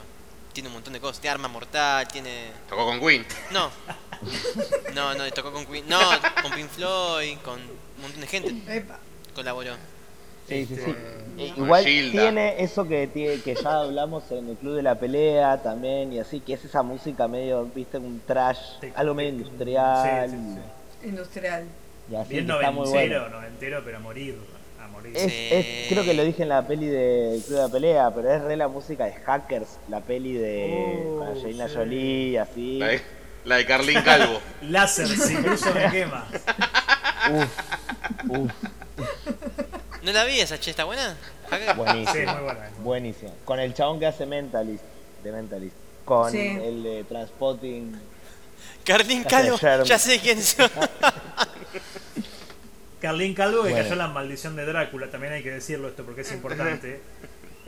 Tiene un montón de cosas, tiene arma mortal, tiene... Tocó con Queen. No. No, no, tocó con Queen. No, con Pink Floyd, con un montón de gente Epa. colaboró. Sí, sí, sí. Eh, Con Igual Gilda. tiene eso que tiene, que ya hablamos en el Club de la Pelea también y así, que es esa música medio, viste, un trash, algo medio industrial sí, sí, sí. Industrial. y así, Bien está muy noventero, bueno. noventero, pero a morir. A morir. Es, Sí. es- creo que lo dije en la peli de Club de la Pelea, pero es re la música de Hackers, la peli de Oh, Angelina sí. Jolie, así. La de, la de Carlín Calvo. Láser, si brillo me quema. Uf, uf, ¿No la vi esa, che? ¿Está buena? Sí, muy buena. Buenísimo. Con el chabón que hace Mentalist, de Mentalist. Con Sí. el de Transpotting. Carlín Calvo, ya sé quién son. Carlín Calvo que Bueno. cayó la maldición de Drácula, también hay que decirlo esto porque es importante.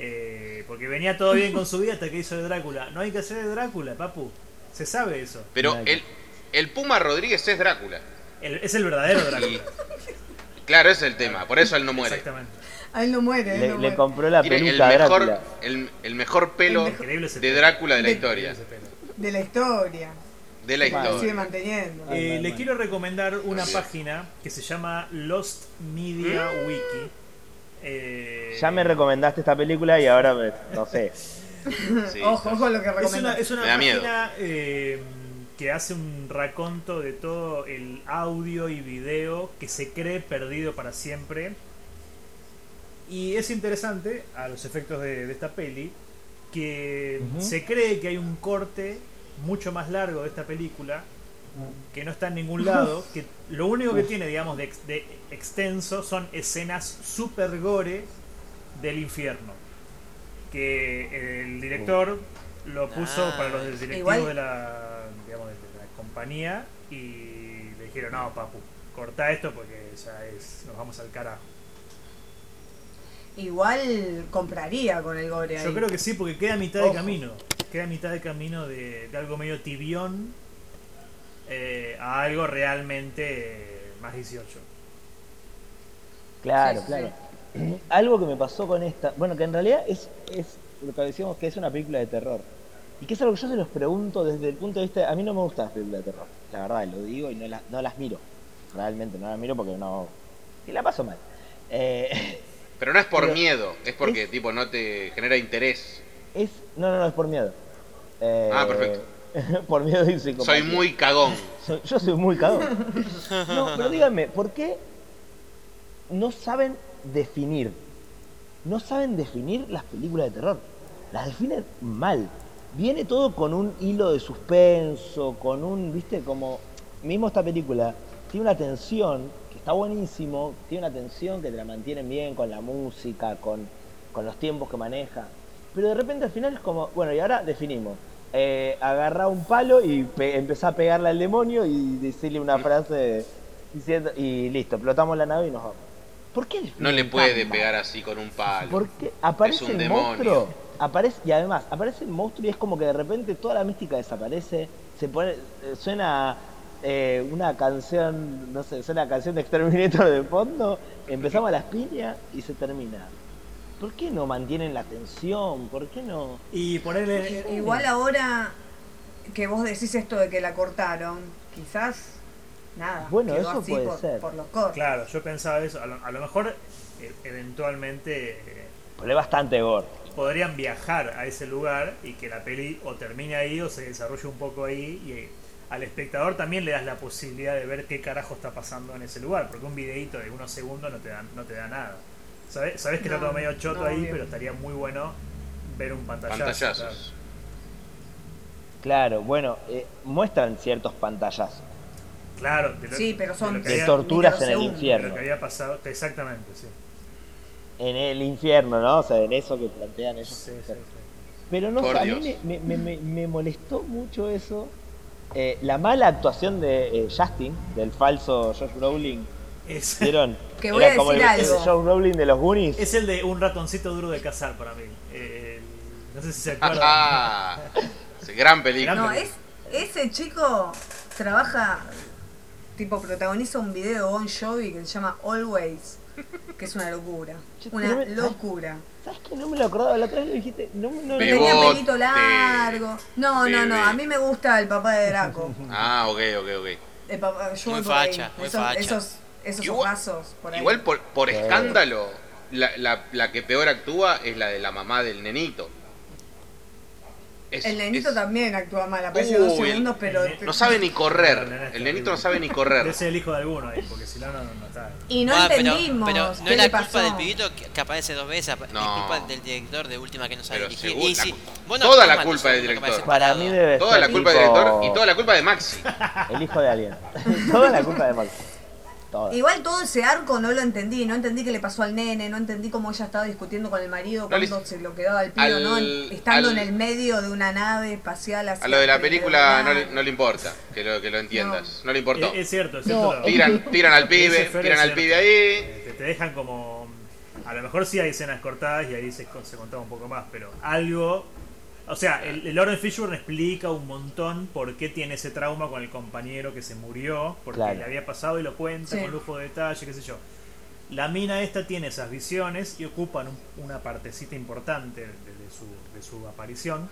Eh, porque venía todo bien con su vida hasta que hizo de Drácula. No hay que hacer de Drácula, papu. Se sabe eso. Pero el, el Puma Rodríguez es Drácula. El- es el verdadero Drácula. Claro, ese es el tema. Por eso él no muere. Exactamente. A él no muere, él Le, no le muere. compró la Tiene el peluca a mejor, Drácula. el, el mejor pelo de. Drácula de la De- historia. De la historia. De la Se sigue historia. manteniendo. Ay, Eh, le quiero recomendar una página que se llama Lost Media Wiki. Eh, Ya me recomendaste esta película y ahora me- no sé. Sí, ojo, ojo lo que Es una, es una Me da miedo. página eh, que hace un raconto de todo el audio y video que se cree perdido para siempre. Y es interesante, a los efectos de, de esta peli, que se cree que hay un corte mucho más largo de esta película que no está en ningún lado, que lo único que tiene, digamos, de, ex- de extenso son escenas super gore del infierno. Que el director lo puso Ah. para los directivos Igual- de la compañía y le dijeron, no, papu, corta esto porque ya es, nos vamos al carajo. Igual compraría con el gore ahí. Yo creo que sí, porque queda a mitad de camino. Queda a mitad de camino de, de algo medio tibión eh, a algo realmente eh, más 18. Claro, Sí, claro. Algo que me pasó con esta, bueno, que en realidad es, es lo que decíamos que es una película de terror. Y que es algo que yo se los pregunto desde el punto de vista, a mí no me gustan las películas de terror, la verdad, lo digo y no, las no las miro. Realmente no las miro porque no... Y la paso mal. Eh, Pero no es por miedo, es porque es- tipo no te genera interés. es... No, no, no, es por miedo. Eh, Ah, perfecto. por miedo psicopatía. Soy muy cagón. Soy- yo soy muy cagón. No, pero díganme, ¿por qué no saben definir? No saben definir las películas de terror. Las definen mal. Viene todo con un hilo de suspenso, con un, viste, como... Mismo esta película tiene una tensión que está buenísimo, tiene una tensión que te la mantienen bien con la música, con, con los tiempos que maneja. Pero de repente al final es como, bueno, y ahora definimos. Eh, agarrá un palo y pe- empezá a pegarle al demonio y decirle una frase diciendo, y listo, explotamos la nave y nos vamos. ¿Por qué No le puede pegar así con un palo. Porque aparece un el demonio. monstruo, aparece y además aparece el monstruo y es como que de repente toda la mística desaparece, se pone, eh, suena eh, una canción, no sé, suena la canción de Exterminator de fondo, empezamos a las piñas y se termina. ¿Por qué no mantienen la tensión? ¿Por qué no? Y ponerle... Igual ahora que vos decís esto de que la cortaron, quizás nada. Bueno, quedó eso así puede por, ser. por los cortes. Claro, yo pensaba eso. A lo, a lo mejor, eh, eventualmente, eh, Pero es bastante gore. Podrían viajar a ese lugar y que la peli o termine ahí o se desarrolle un poco ahí y eh, al espectador también le das la posibilidad de ver qué carajo está pasando en ese lugar, porque un videito de unos segundos no te da, no te da nada. Sabes, sabes que No, está todo medio choto no, ahí, pero estaría muy bueno ver un pantallazo. Pantallazos. Claro, bueno, eh, muestran ciertos pantallazos. Claro, de lo- Sí, pero son lo que De había- torturas en el microsegundos. de lo infierno. que había pasado, exactamente, sí. En el infierno, ¿no? O sea, en eso que plantean ellos. Sí, sí, sí. Pero no Por sé, a mí me, me- me- me molestó mucho eso. Eh, la mala actuación de eh, Justin, del falso Josh Brolin, Es, ¿Vieron? Que voy a como decir el, el algo. Joe Rowling de los Goonies. es el de un ratoncito duro de cazar para mí. Eh, no sé si se acuerdan. Ah, sí, gran película. No, es, ese chico trabaja, tipo, protagoniza un video de Bon Jovi que se llama Always, que es una locura. Yo Una me- locura. ¿Sabes que no me lo acordaba? La otra vez lo dijiste. No, no, Tenía pelito largo. No, no, no, a mí me gusta el papá de Draco. Ah, ok, ok, ok. El papá, yo Muy facha, muy esos, facha. esos, esos Igual- ojazos por ahí. Igual por, por escándalo, la, la, la que peor actúa es la de la mamá del nenito. Es- el nenito es- también actúa mal, aparece dos Uy, segundos, pero. el- No sabe ni correr. El nenito no sabe ni correr. Debe ser el hijo de alguno ahí, porque si no, no, no está. Y no Ah, pero- entendimos. Pero, no qué es la le culpa pasó. del pibito que, aparece dos veces, No. es culpa del director de última que no sabe Pero dirigir. Y la sí, cu- vos no toda la culpa del director. Para mí debe Toda ser la culpa del director y toda la culpa de Maxi. El hijo de alguien. toda la culpa de Max. Toda. Igual todo ese arco no lo entendí, no entendí qué le pasó al nene, no entendí cómo ella estaba discutiendo con el marido No le- cuando se lo quedaba al pido, ¿no? En- Estando al- en el medio de una nave espacial hacia A lo de la el película no le, no le importa que lo, que lo entiendas. No, le importó. Es, es cierto, es No, cierto. Tiran, tiran al pibe, tiran al pibe ahí. Eh, Te, te dejan como. A lo mejor sí hay escenas cortadas y ahí se, se contaba un poco más, pero algo. O sea, el, el Lawrence Fishburne explica un montón por qué tiene ese trauma con el compañero que se murió, porque Claro. le había pasado y lo cuenta Sí. con lujo de detalle, qué sé yo. La mina esta tiene esas visiones y ocupan un- una partecita importante de, de su, de su aparición,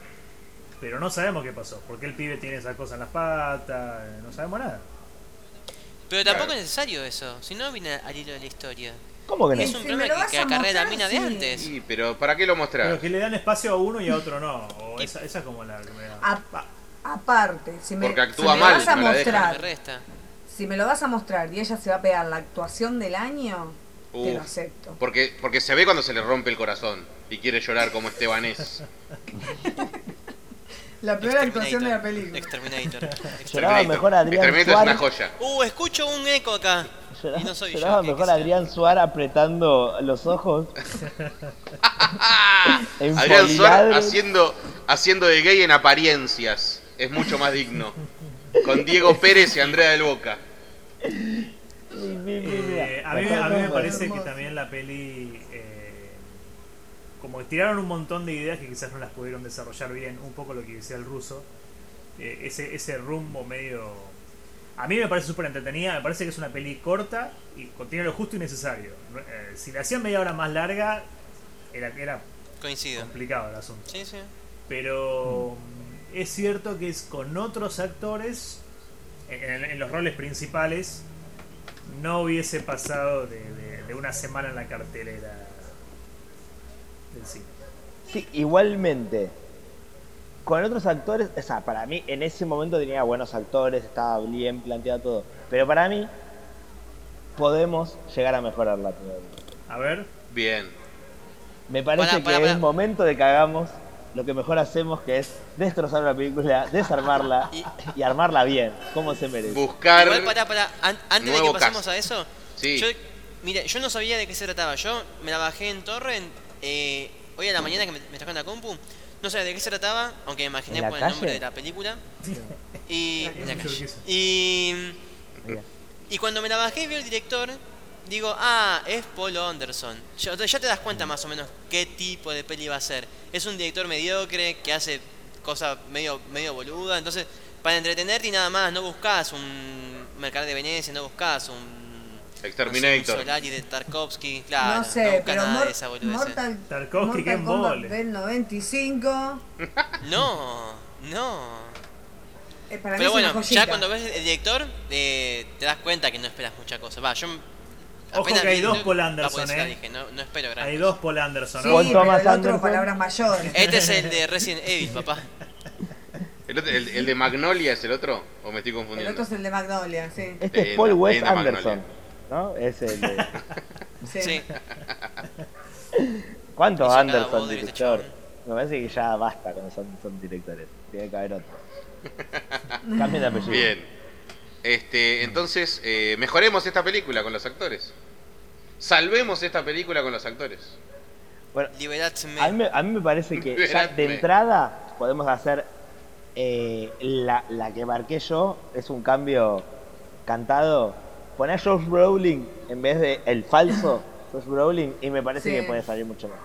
pero no sabemos qué pasó, porque el pibe tiene esa cosa en las patas, eh, no sabemos nada. Pero tampoco Claro. es necesario eso, si no viene al hilo de la historia. ¿Cómo que no? Es si un me problema que, que a acarrea la mina de sí. antes. Sí, pero ¿para qué lo mostrar? Pero que le dan espacio a uno y a otro no. O esa, esa es como la que me da. A- aparte, si me, Porque actúa si me mal, vas a. Me mostrar, resta. si me lo vas a mostrar y ella se va a pegar la actuación del año, te lo acepto. Porque, porque se ve cuando se le rompe el corazón y quiere llorar como Estebanés. La peor actuación de la película. Exterminator. Lloraba mejor Adrián Exterminator es una joya. Uh, escucho un eco acá. Lloraba, Y no soy lloraba yo. ¿qué- mejor? Adrián Suárez apretando los ojos. Adrián Suárez haciendo, haciendo de gay en apariencias. Es mucho más digno. Con Diego Pérez y Andrea del Boca. Eh, a, mí, está a mí me parece que también la peli. eh, como que tiraron un montón de ideas que quizás no las pudieron desarrollar bien. Un poco lo que decía el ruso. eh, ese, ese rumbo medio. A mí me parece súper entretenida. Me parece que es una peli corta y contiene lo justo y necesario. Eh, si la hacían media hora más larga, era, era Coincido. complicado el asunto. Sí, sí. Pero mm, es cierto que es con otros actores en, en- en los roles principales no hubiese pasado de, de- de una semana en la cartelera del cine. Sí, igualmente. Con otros actores, o sea, para mí en ese momento tenía buenos actores, estaba bien planteado todo. Pero para mí, podemos llegar a mejorarla todavía. A ver, Bien. Me parece que es momento de que hagamos lo que mejor hacemos, que es destrozar la película, desarmarla Y- y armarla bien, como se merece. Buscar. Igual, pará, pará. An- antes de que pasemos a eso, Sí. yo, mira, yo no sabía de qué se trataba. Yo me la bajé en Torrent eh, hoy a la mañana que me, me en la compu. No sabía de qué se trataba, aunque me imaginé ¿En la por el nombre de la película. Y, en la calle. y, y cuando me la bajé y vi el director, digo, ah, es Paul Anderson. Ya, ya te das cuenta más o menos qué tipo de peli va a ser. Es un director mediocre que hace cosas medio, medio boluda. Entonces, para entretenerte y nada más, no buscas un Mercader de Venecia, no buscas un. Exterminator. no sé, un Solari de Tarkovsky, claro. no sé, buscas pero nada Mor- de esa. Mortal, Tarkovsky, qué Mortal Kombat embole. del 95. No, no. eh, para mí Pero es bueno, una ya cuando ves el director, eh, te das cuenta que no esperas muchas cosas. Va, yo. Ojo que hay dos no- Paul Anderson, eh. dije, no, no espero gran hay cosa. dos Paul Anderson. Sí, ¿no? Con pero Thomas el otro, Anderson. palabras mayores. Este es el de Resident Evil, papá. ¿El, otro- el- el de Magnolia es el otro? ¿O me estoy El confundiendo? otro es el de Magnolia, sí. Este es Paul Wes linda Magnolia. Anderson, ¿no? Es el de... Sí. Sí. ¿Cuántos Anderson bodrio este director? chabón. Me parece que ya basta cuando son, son directores. Tiene que haber otro. Cambien de apellido. Bien. Este, entonces, eh, mejoremos esta película con los actores. Salvemos esta película con los actores. Bueno, a mí, me- a mí me parece que ya de entrada podemos hacer eh, la, la que marqué yo. Es un cambio cantado. Poné a Josh Brolin en vez de el falso Josh Brolin y me parece Sí. que puede salir mucho mejor.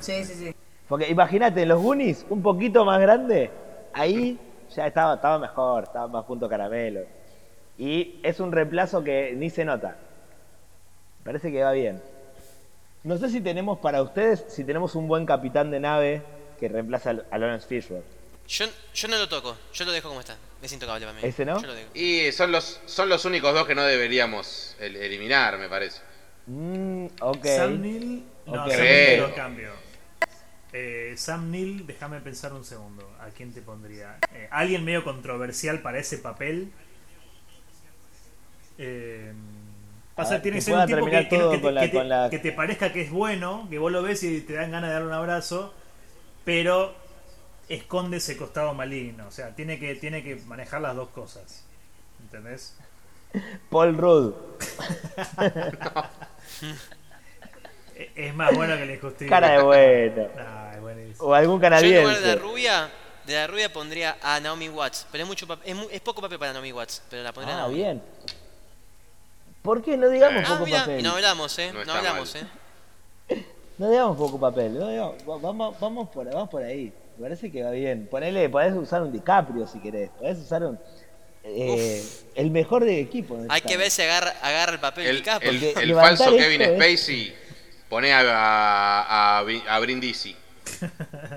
Sí, sí, sí. Porque imagínate, los Goonies, un poquito más grande, ahí ya estaba, estaba mejor, estaba más punto caramelo. Y es un reemplazo que ni se nota. Parece que va bien. No sé si tenemos para ustedes, si tenemos un buen capitán de nave que reemplaza a Lawrence Fishburne. Yo, yo no lo toco, yo lo dejo como está. Es intocable para mí. ¿Ese no? Yo lo dejo. Y son los, son los únicos dos que no deberíamos el- eliminar, me parece. Mm, ok. Sam Neill. No, Ok. Sam. Neill lo cambio. Eh, Sam Neill, déjame pensar un segundo. ¿A quién te pondría? Eh, alguien medio controversial para ese papel. Eh, pasa, Ah, tiene que que ser un pueda tipo terminar que, que- todo que te, con la- que te- con la- que te parezca que es bueno, que vos lo ves y te dan ganas de darle un abrazo, pero esconde ese costado maligno. O sea, tiene que, tiene que manejar las dos cosas. ¿Entendés? Paul Rudd. E- Es más bueno que la injusticia. Cara de bueno. Ah, es buenísimo. O algún Yo en lugar de la canadiense. rubia, de la rubia pondría a Naomi Watts. Pero es mucho es, es poco papel para Naomi Watts, pero la pondría a Ah, Naomi. bien. ¿Por qué no digamos. Ah, poco mira, papel? y no hablamos, eh. No hablamos, mal. eh. No digamos poco papel, no digamos- va- vamos, vamos, por, vamos por ahí. Me parece que va bien. Ponele, podés usar un DiCaprio si querés. Podés usar un. eh, el mejor del equipo. Hay que ver si agarra, agarra el papel El, del capo. el- falso esto Kevin es- Spacey pone a, a, a, Vin- a Brindisi,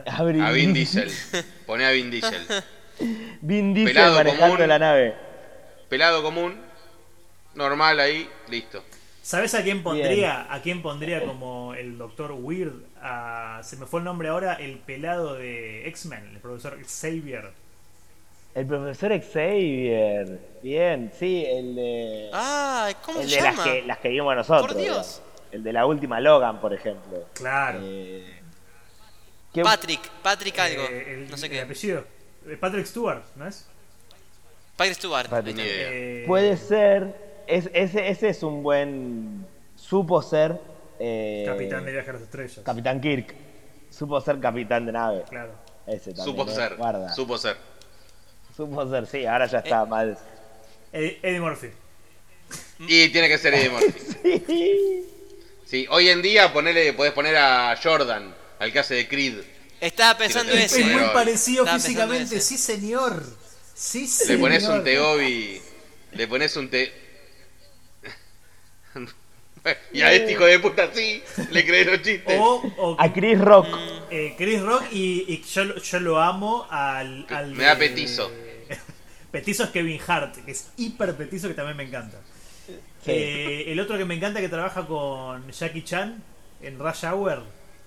A a Vin Diesel. Pone a Vin Diesel. Vin Diesel Pelado manejando común. la nave. Pelado común, normal ahí, listo. ¿Sabes a quién pondría? ¿A quién pondría como el Doctor Weird? A- se me fue el nombre ahora, el pelado de X-Men, el profesor Xavier. El profesor Xavier. Bien, sí, el de. Ah, ¿cómo el se de las que, las que vimos nosotros. Por Dios. El de la última Logan, por ejemplo. Claro. Eh, ¿qué- Patrick, Patrick algo. Eh, el, no sé el qué. apellido. Eh, Patrick Stewart, ¿no es? Patrick Stewart. Patrick. Eh, Puede ser. Es, ese, ese es un buen. Supo ser. eh, Capitán de Viaje a las Estrellas. Capitán Kirk. Supo ser capitán de nave. Claro. Ese también. Supo eh, ser, Guarda. supo ser. Supo ser, sí, ahora ya está mal. Eddie, Eddie Murphy. Y tiene que ser Eddie Murphy. Sí, hoy en día ponele, podés poner a Jordan, al que hace de Creed. Estaba pensando Sí, Es ese. sí, muy parecido Estaba físicamente, sí señor. Sí Le señor. pones un Teobi, le pones un te... y a este hijo de puta sí, le crees los chistes. O, o A Chris Rock. eh, Chris Rock y, y yo, lo- yo lo amo al... al Me da de- petizo. petizo es Kevin Hart, que es hiper petizo que también me encanta. Sí. Eh, el otro que me encanta que trabaja con Jackie Chan en Rush Hour.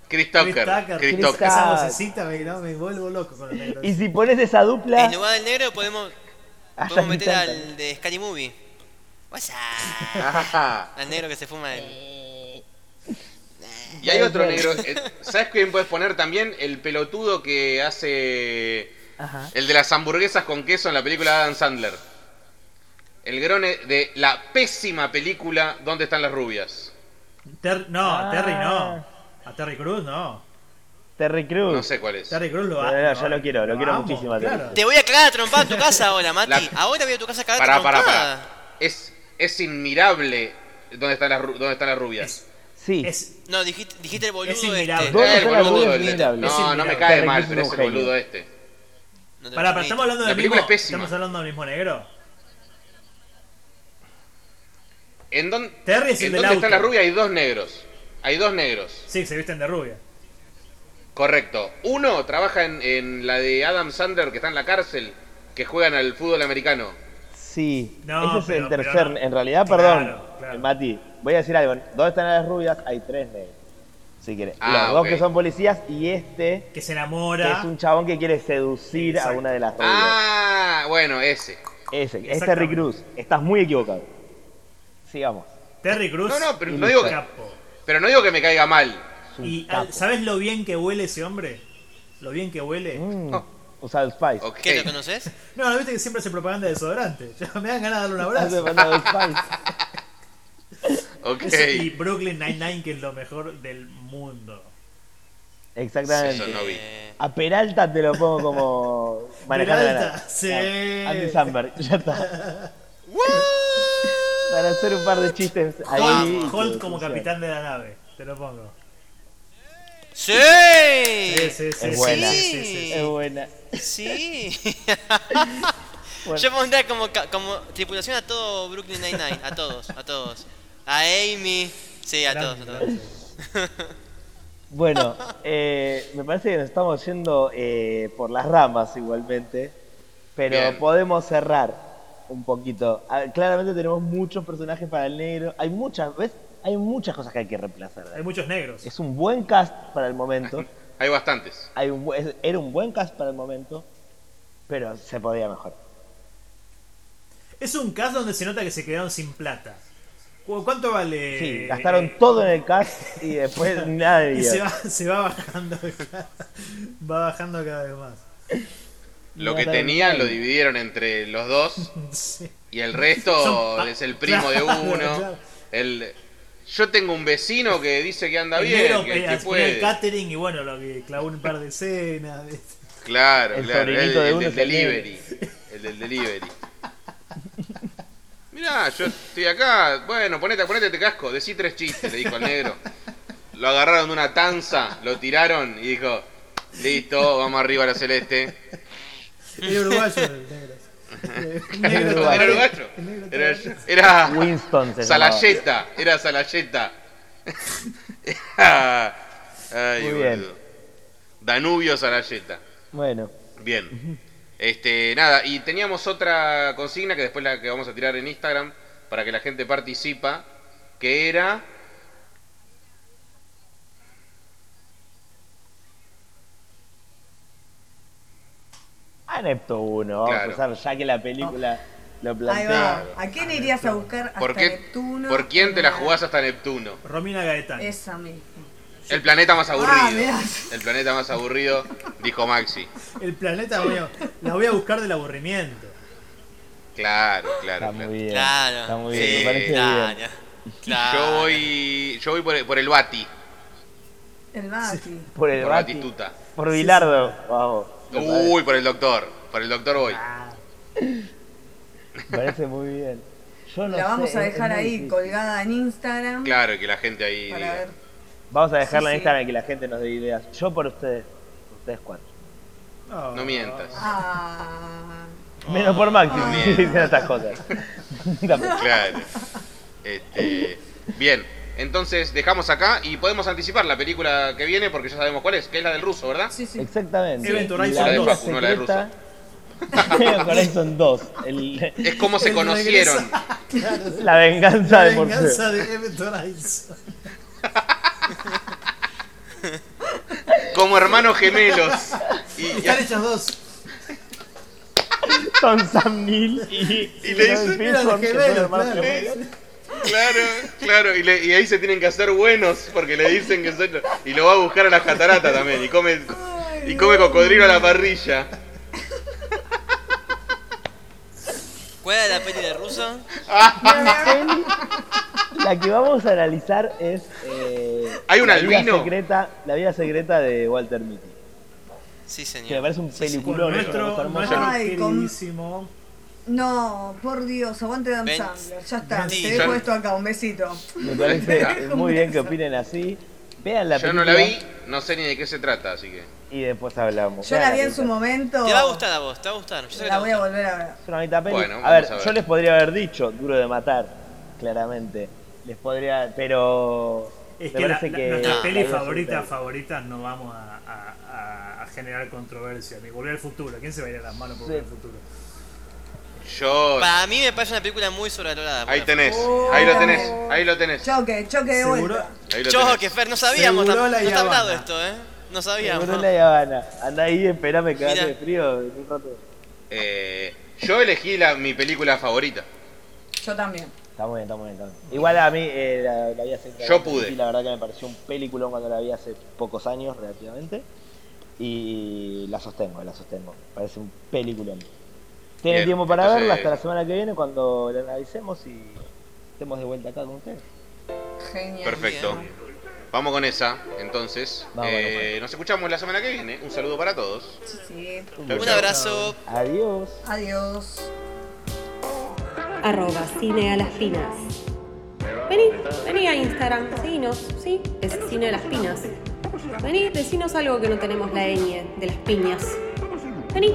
Chris Chris Tucker, Tucker. Chris Chris Tucker. Esa Tucker. vocecita me, no, me vuelvo loco con los negros. Y si pones esa dupla. En lugar del negro podemos, a podemos meter al de Scary Movie. What's up? Al negro que se fuma el. Y hay otro negro. eh, ¿Sabes quién puedes poner también? El pelotudo que hace. Ajá. El de las hamburguesas con queso en la película de Adam Sandler. El grone de la pésima película ¿Dónde están las rubias? Ter- no, Ah. Terry no. A Terry Cruz no. Terry Crews. No sé cuál es. Terry Cruz lo No, amo. no, yo lo quiero, lo quiero amo, muchísimo a Terry claro. Te voy a cagar a trompada en tu casa ahora, Mati. La- Ahora voy a tu casa a cagar Pará, pará, trompada. pará. Es, es inmirable ¿Dónde están las, dónde están las rubias? Sí. Es, No, dijiste, dijiste el boludo Es este. ¿Dónde Eh, el boludo Inmirable. Es No, no me cae mal, pero es el boludo este. No Pará, pero estamos hablando La del mismo. es. Estamos hablando del mismo negro. ¿En dónde, Terry es el en dónde auto. están las rubias? Hay dos negros. Hay dos negros. Sí, se visten de rubia. Correcto. Uno trabaja en, en la de Adam Sandler que está en la cárcel, que juegan al fútbol americano. Sí. No, Ese es pero- el tercer. no. En realidad, Claro, perdón. claro. Mati, voy a decir algo. ¿Dónde están las rubias? Hay tres negros. Si querés. Ah, Los dos que son policías y este, Que se que enamora. es un chabón que quiere seducir a una de las rubias. Ah, bueno, ese. Ese, es Terry. Cruz. Estás muy equivocado. Sigamos. Terry Cruz. No, no, pero no digo, que, capo. pero no digo que me caiga mal. Y capo. ah, ¿sabes lo bien que huele ese hombre? Lo bien que huele. Mm, Oh. Usa el Spice. Ok. ¿Qué lo conoces? No, no viste que siempre hace propaganda de desodorante. Me dan ganas de darle un abrazo. Spice. Ok. Ese- Y Brooklyn Nine-Nine, que es lo mejor del mundo. Exactamente. Eso no vi. A Peralta te lo pongo como manejando la Peralta, nave. sí. Ah, Andy Samberg, ya está. Para hacer un par de chistes ahí. Holt, como capitán de la nave, te lo pongo. ¡Sí! Sí, sí, sí. Es buena. sí, sí, sí, Es buena. Sí. Bueno. Yo pondría como, tripulación a todo Brooklyn Nine-Nine. A todos, a todos. A Amy. Sí, a todos, a todos. Bueno, eh, me parece que nos estamos yendo eh, por las ramas igualmente, pero Bien. podemos cerrar un poquito. Ah, Claramente tenemos muchos personajes para el negro. Hay muchas, ¿ves? Hay muchas cosas que hay que reemplazar. Hay muchos negros. Es un buen cast para el momento. Hay bastantes. Hay un, era un buen cast para el momento, pero se podía mejorar. Es un caso donde se nota que se quedaron sin plata. ¿Cu- ¿Cuánto vale? Sí, gastaron eh, todo en el cast y después nada de Y se va, se va bajando. va bajando cada vez más. Lo que tenían lo dividieron entre los dos Sí. y el resto Son es el primo de Claro, uno. claro. El yo tengo un vecino que dice que anda El bien, negro que, eh, que ponía el puede. catering y bueno, lo que clavó un par de escenas. ¿viste? Claro, El claro, el, de el uno del el delivery. El del delivery. Mirá, yo estoy acá. Bueno, ponete, ponete este casco. Decí tres chistes, le dijo al negro. Lo agarraron de una tanza, lo tiraron y dijo: Listo, vamos arriba a la celeste. Era uruguayo el negro. Era uruguayo. Era, era Winston se llamaba. Salayeta, era Salayeta. Era- Ay, Muy bien. Danubio Salayeta. Bueno, Bien. Este, nada, y teníamos otra consigna que después la que vamos a tirar en Instagram para que la gente participa, que era a Neptuno, vamos Claro. a usar ya que la película lo Ahí plantea. va. ¿A quién irías a buscar hasta ¿por, qué, Neptuno? ¿por quién te la jugás hasta Neptuno? Romina Gaetano. Esa misma. El planeta más Ah, aburrido. El planeta más aburrido, dijo Maxi. El planeta voy a- la voy a buscar del aburrimiento. Claro, claro, Está claro. muy bien. Claro. Está muy Sí, bien, me parece claro. bien. Claro. Yo voy, yo voy por, el- por el Bati, El Bati. Por el por Bati, Batistuta. por Bilardo, vamos. Uy, por el doctor, por el doctor voy. Me parece muy bien. Yo no La vamos sé, a dejar ahí difícil. colgada en Instagram. Claro, que la gente ahí Para ver. Vamos a dejarla Sí, en sí. Instagram y que la gente nos dé ideas. Yo por ustedes. Ustedes cuatro. Oh. No mientas. Ah. Menos por Maxi, si dicen estas cosas. Claro. Este, bien, entonces dejamos acá y podemos anticipar la película que viene porque ya sabemos cuál es, que es la del ruso, ¿verdad? Sí, sí. Exactamente. Event La Horizon vida 2. No la de secreta. Event Horizon 2. El- Es como se El conocieron. la venganza La de Morfeo. venganza de Event Horizon. Como hermanos gemelos. Y, Están hechos dos. Son Sam Neill y, Y le dice- Robin Eran Wilson, que son gemelos, hermanos claro. gemelos. Claro, claro, y, le- y ahí se tienen que hacer buenos porque le dicen que son. Y lo va a buscar a las cataratas también. Y come, y come cocodrilo a la parrilla. ¿Cuál era la peli de ruso? Peli, La que vamos a analizar es eh, ¿Hay un la vida albino? secreta, la vida secreta de Walter Mitty. Sí, señor. Que me parece un Sí, peliculón, nuestro, nuestro Ay, con-. No, por Dios, aguante Dan Ven. Sandler. Ya está, Sí, te dejo esto acá, un besito. Me parece muy bien que opinen así. Vean la Yo película no la vi, no sé ni de qué se trata, así que. y después hablamos. Yo la vi en su momento. Te va a gustar a vos, te va a gustar. Yo sé que te La voy a volver a ver. Es una bonita peli. Bueno, a, ver, a ver. yo les podría haber dicho Duro de Matar, claramente. Les podría, pero Es que la, que nuestras No. secreta- favoritas no vamos a, a- a- a generar controversia. Ni volver al futuro. ¿Quién se va a ir a las manos por Sí. volver al futuro? Yo. Para mí me parece una película muy sobrevalorada. Ahí tenés, Oh. ahí lo tenés, ahí lo tenés. Choque, choque de vuelta. Ahí lo Yo, tenés. que Fer, no sabíamos. Seguro tam- la no está hablado esto, ¿eh? No sabíamos. Seguro la Habana. Anda ahí, esperame que Mira. de frío en un rato. Eh, yo elegí la, mi película favorita. Yo también. Está muy bien, está muy bien. está muy bien. Igual a mí eh, la, la vi hace Yo pude. Y la verdad que me pareció un peliculón cuando la vi hace pocos años, relativamente. Y la sostengo, la sostengo. Parece un peliculón. Tienen Bien, tiempo para entonces- verla hasta la semana que viene cuando la analicemos y estemos de vuelta acá con ustedes. Genial. Perfecto. Bien. Vamos con esa, entonces. Vamos, Eh, bueno. nos escuchamos la semana que viene. Un saludo para todos. Sí. Chau, Un chau. abrazo. Adiós. Adiós. Arroba cine a las pinas. Vení, vení a Instagram, seguinos, ¿sí? Es cine a las pinas. Vení, decinos algo que no tenemos la ñ de las piñas. Vení.